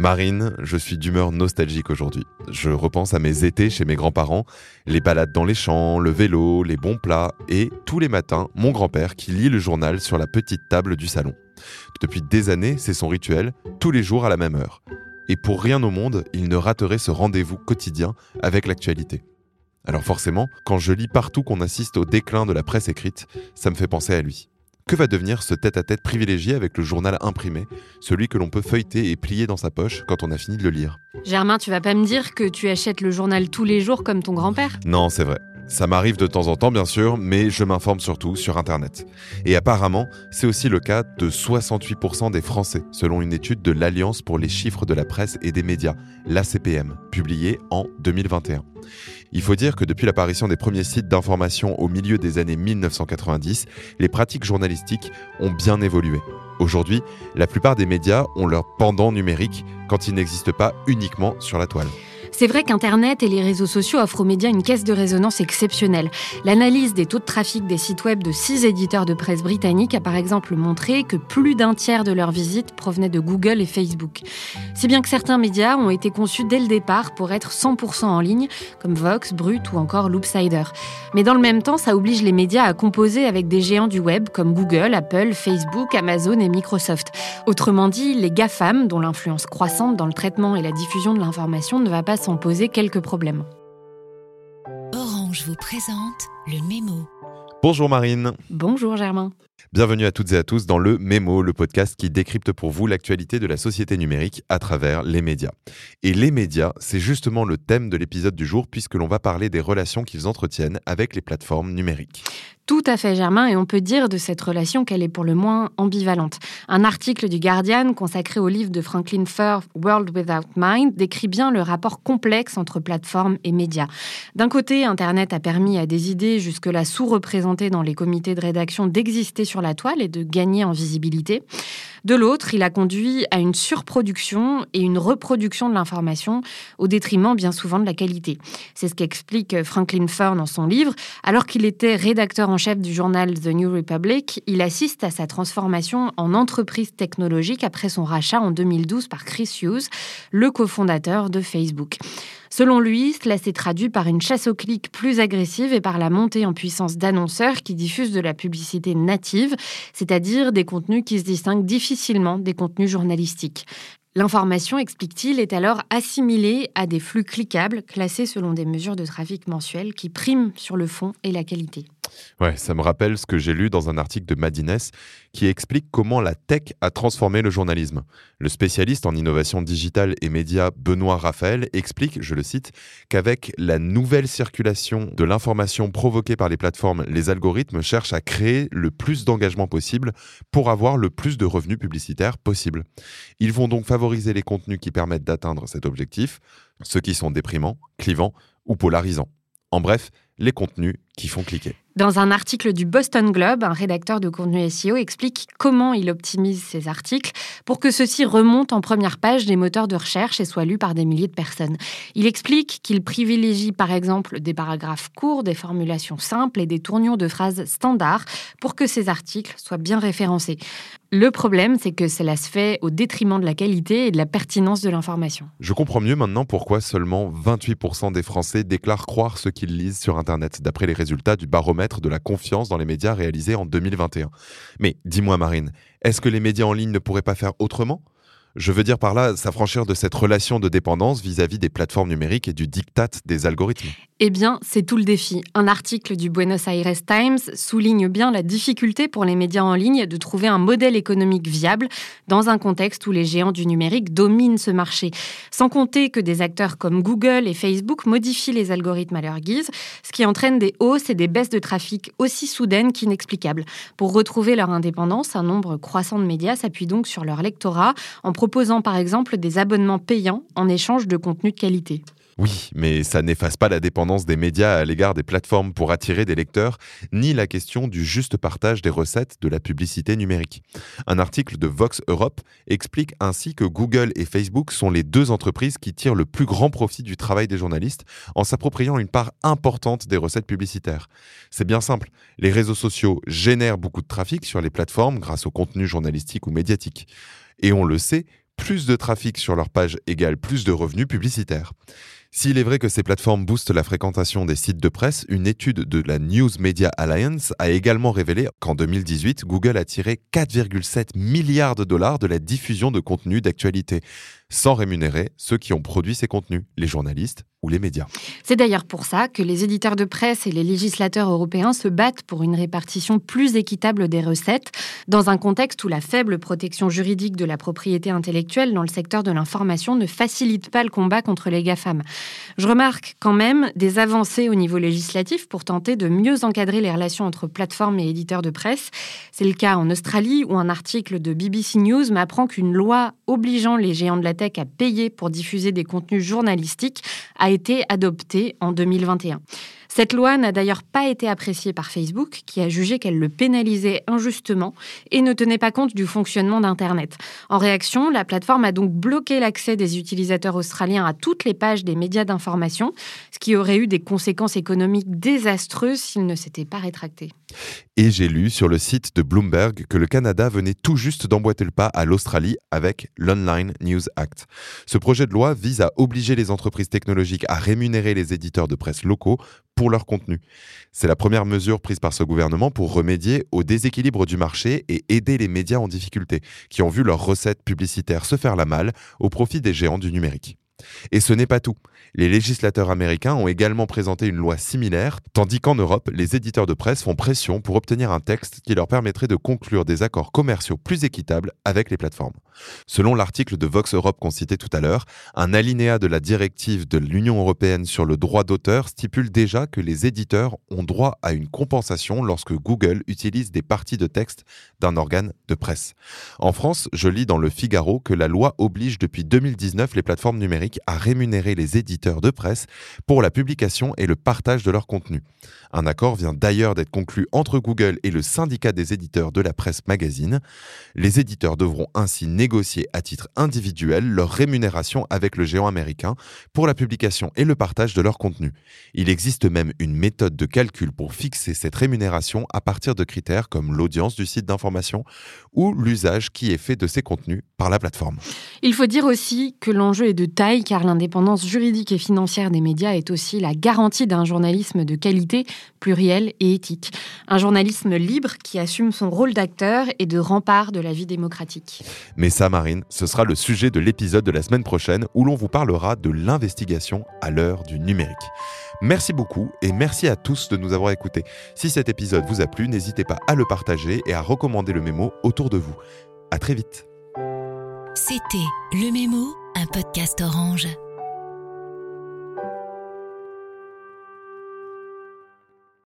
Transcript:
Marine, je suis d'humeur nostalgique aujourd'hui. Je repense à mes étés chez mes grands-parents, les balades dans les champs, le vélo, les bons plats et tous les matins, mon grand-père qui lit le journal sur la petite table du salon. Depuis des années, c'est son rituel, tous les jours à la même heure. Et pour rien au monde, il ne raterait ce rendez-vous quotidien avec l'actualité. Alors forcément, quand je lis partout qu'on assiste au déclin de la presse écrite, ça me fait penser à lui. Que va devenir ce tête-à-tête privilégié avec le journal imprimé, celui que l'on peut feuilleter et plier dans sa poche quand on a fini de le lire? Germain, tu vas pas me dire que tu achètes le journal tous les jours comme ton grand-père? Non, c'est vrai. Ça m'arrive de temps en temps, bien sûr, mais je m'informe surtout sur Internet. Et apparemment, c'est aussi le cas de 68% des Français, selon une étude de l'Alliance pour les chiffres de la presse et des médias, l'ACPM, publiée en 2021. Il faut dire que depuis l'apparition des premiers sites d'information au milieu des années 1990, les pratiques journalistiques ont bien évolué. Aujourd'hui, la plupart des médias ont leur pendant numérique quand ils n'existent pas uniquement sur la toile. C'est vrai qu'Internet et les réseaux sociaux offrent aux médias une caisse de résonance exceptionnelle. L'analyse des taux de trafic des sites web de six éditeurs de presse britanniques a par exemple montré que plus d'un tiers de leurs visites provenaient de Google et Facebook. Si bien que certains médias ont été conçus dès le départ pour être 100% en ligne, comme Vox, Brut ou encore Loopsider. Mais dans le même temps, ça oblige les médias à composer avec des géants du web comme Google, Apple, Facebook, Amazon et Microsoft. Autrement dit, les GAFAM, dont l'influence croissante dans le traitement et la diffusion de l'information ne va pas sans poser quelques problèmes. Orange vous présente le mémo. Bonjour Marine. Bonjour Germain. Bienvenue à toutes et à tous dans le Mémo, le podcast qui décrypte pour vous l'actualité de la société numérique à travers les médias. Et les médias, c'est justement le thème de l'épisode du jour puisque l'on va parler des relations qu'ils entretiennent avec les plateformes numériques. Tout à fait, Germain, et on peut dire de cette relation qu'elle est pour le moins ambivalente. Un article du Guardian consacré au livre de Franklin Furr, World Without Mind, décrit bien le rapport complexe entre plateformes et médias. D'un côté, Internet a permis à des idées jusque-là sous-représentées dans les comités de rédaction d'exister sur la toile et de gagner en visibilité. De l'autre, il a conduit à une surproduction et une reproduction de l'information au détriment bien souvent de la qualité. C'est ce qu'explique Franklin Furr dans son livre. Alors qu'il était rédacteur en chef du journal The New Republic, il assiste à sa transformation en entreprise technologique après son rachat en 2012 par Chris Hughes, le cofondateur de Facebook. Selon lui, cela s'est traduit par une chasse au clic plus agressive et par la montée en puissance d'annonceurs qui diffusent de la publicité native, c'est-à-dire des contenus qui se distinguent difficilement des contenus journalistiques. L'information, explique-t-il, est alors assimilée à des flux cliquables classés selon des mesures de trafic mensuelles qui priment sur le fond et la qualité. Ouais, ça me rappelle ce que j'ai lu dans un article de Madines qui explique comment la tech a transformé le journalisme. Le spécialiste en innovation digitale et médias Benoît Raphaël explique, je le cite, qu'avec la nouvelle circulation de l'information provoquée par les plateformes, les algorithmes cherchent à créer le plus d'engagement possible pour avoir le plus de revenus publicitaires possible. Ils vont donc favoriser les contenus qui permettent d'atteindre cet objectif, ceux qui sont déprimants, clivants ou polarisants. En bref, les contenus qui font cliquer. Dans un article du Boston Globe, un rédacteur de contenu SEO explique comment il optimise ses articles pour que ceux-ci remontent en première page des moteurs de recherche et soient lus par des milliers de personnes. Il explique qu'il privilégie par exemple des paragraphes courts, des formulations simples et des tournures de phrases standards pour que ces articles soient bien référencés. Le problème, c'est que cela se fait au détriment de la qualité et de la pertinence de l'information. Je comprends mieux maintenant pourquoi seulement 28% des Français déclarent croire ce qu'ils lisent sur Internet, d'après les résultats du baromètre de la confiance dans les médias réalisé en 2021. Mais dis-moi Marine, est-ce que les médias en ligne ne pourraient pas faire autrement? Je veux dire par là s'affranchir de cette relation de dépendance vis-à-vis des plateformes numériques et du diktat des algorithmes. Eh bien, c'est tout le défi. Un article du Buenos Aires Times souligne bien la difficulté pour les médias en ligne de trouver un modèle économique viable dans un contexte où les géants du numérique dominent ce marché. Sans compter que des acteurs comme Google et Facebook modifient les algorithmes à leur guise, ce qui entraîne des hausses et des baisses de trafic aussi soudaines qu'inexplicables. Pour retrouver leur indépendance, un nombre croissant de médias s'appuie donc sur leur lectorat en proposant par exemple des abonnements payants en échange de contenus de qualité. Oui, mais ça n'efface pas la dépendance des médias à l'égard des plateformes pour attirer des lecteurs, ni la question du juste partage des recettes de la publicité numérique. Un article de Vox Europe explique ainsi que Google et Facebook sont les deux entreprises qui tirent le plus grand profit du travail des journalistes en s'appropriant une part importante des recettes publicitaires. C'est bien simple, les réseaux sociaux génèrent beaucoup de trafic sur les plateformes grâce au contenu journalistique ou médiatique. Et on le sait, plus de trafic sur leur page égale plus de revenus publicitaires. S'il est vrai que ces plateformes boostent la fréquentation des sites de presse, une étude de la News Media Alliance a également révélé qu'en 2018, Google a tiré 4,7 milliards de dollars de la diffusion de contenus d'actualité, sans rémunérer ceux qui ont produit ces contenus, les journalistes ou les médias. C'est d'ailleurs pour ça que les éditeurs de presse et les législateurs européens se battent pour une répartition plus équitable des recettes, dans un contexte où la faible protection juridique de la propriété intellectuelle dans le secteur de l'information ne facilite pas le combat contre les GAFAM. Je remarque quand même des avancées au niveau législatif pour tenter de mieux encadrer les relations entre plateformes et éditeurs de presse. C'est le cas en Australie où un article de BBC News m'apprend qu'une loi obligeant les géants de la à payer pour diffuser des contenus journalistiques a été adoptée en 2021. Cette loi n'a d'ailleurs pas été appréciée par Facebook, qui a jugé qu'elle le pénalisait injustement et ne tenait pas compte du fonctionnement d'Internet. En réaction, la plateforme a donc bloqué l'accès des utilisateurs australiens à toutes les pages des médias d'information, ce qui aurait eu des conséquences économiques désastreuses s'il ne s'était pas rétracté. Et j'ai lu sur le site de Bloomberg que le Canada venait tout juste d'emboîter le pas à l'Australie avec l'Online News Act. Ce projet de loi vise à obliger les entreprises technologiques à rémunérer les éditeurs de presse locaux pour leur contenu. C'est la première mesure prise par ce gouvernement pour remédier au déséquilibre du marché et aider les médias en difficulté, qui ont vu leurs recettes publicitaires se faire la malle au profit des géants du numérique. Et ce n'est pas tout. Les législateurs américains ont également présenté une loi similaire, tandis qu'en Europe, les éditeurs de presse font pression pour obtenir un texte qui leur permettrait de conclure des accords commerciaux plus équitables avec les plateformes. Selon l'article de Vox Europe qu'on citait tout à l'heure, un alinéa de la directive de l'Union européenne sur le droit d'auteur stipule déjà que les éditeurs ont droit à une compensation lorsque Google utilise des parties de texte d'un organe de presse. En France, je lis dans le Figaro que la loi oblige depuis 2019 les plateformes numériques à rémunérer les éditeurs de presse pour la publication et le partage de leur contenu. Un accord vient d'ailleurs d'être conclu entre Google et le syndicat des éditeurs de la presse magazine. Les éditeurs devront ainsi négocier à titre individuel leur rémunération avec le géant américain pour la publication et le partage de leur contenu. Il existe même une méthode de calcul pour fixer cette rémunération à partir de critères comme l'audience du site d'information ou l'usage qui est fait de ces contenus par la plateforme. Il faut dire aussi que l'enjeu est de taille car l'indépendance juridique et financière des médias est aussi la garantie d'un journalisme de qualité pluriel et éthique. Un journalisme libre qui assume son rôle d'acteur et de rempart de la vie démocratique. Mais ça, Marine, ce sera le sujet de l'épisode de la semaine prochaine où l'on vous parlera de l'investigation à l'heure du numérique. Merci beaucoup et merci à tous de nous avoir écoutés. Si cet épisode vous a plu, n'hésitez pas à le partager et à recommander le mémo autour de vous. À très vite. C'était Le Mémo, un podcast orange.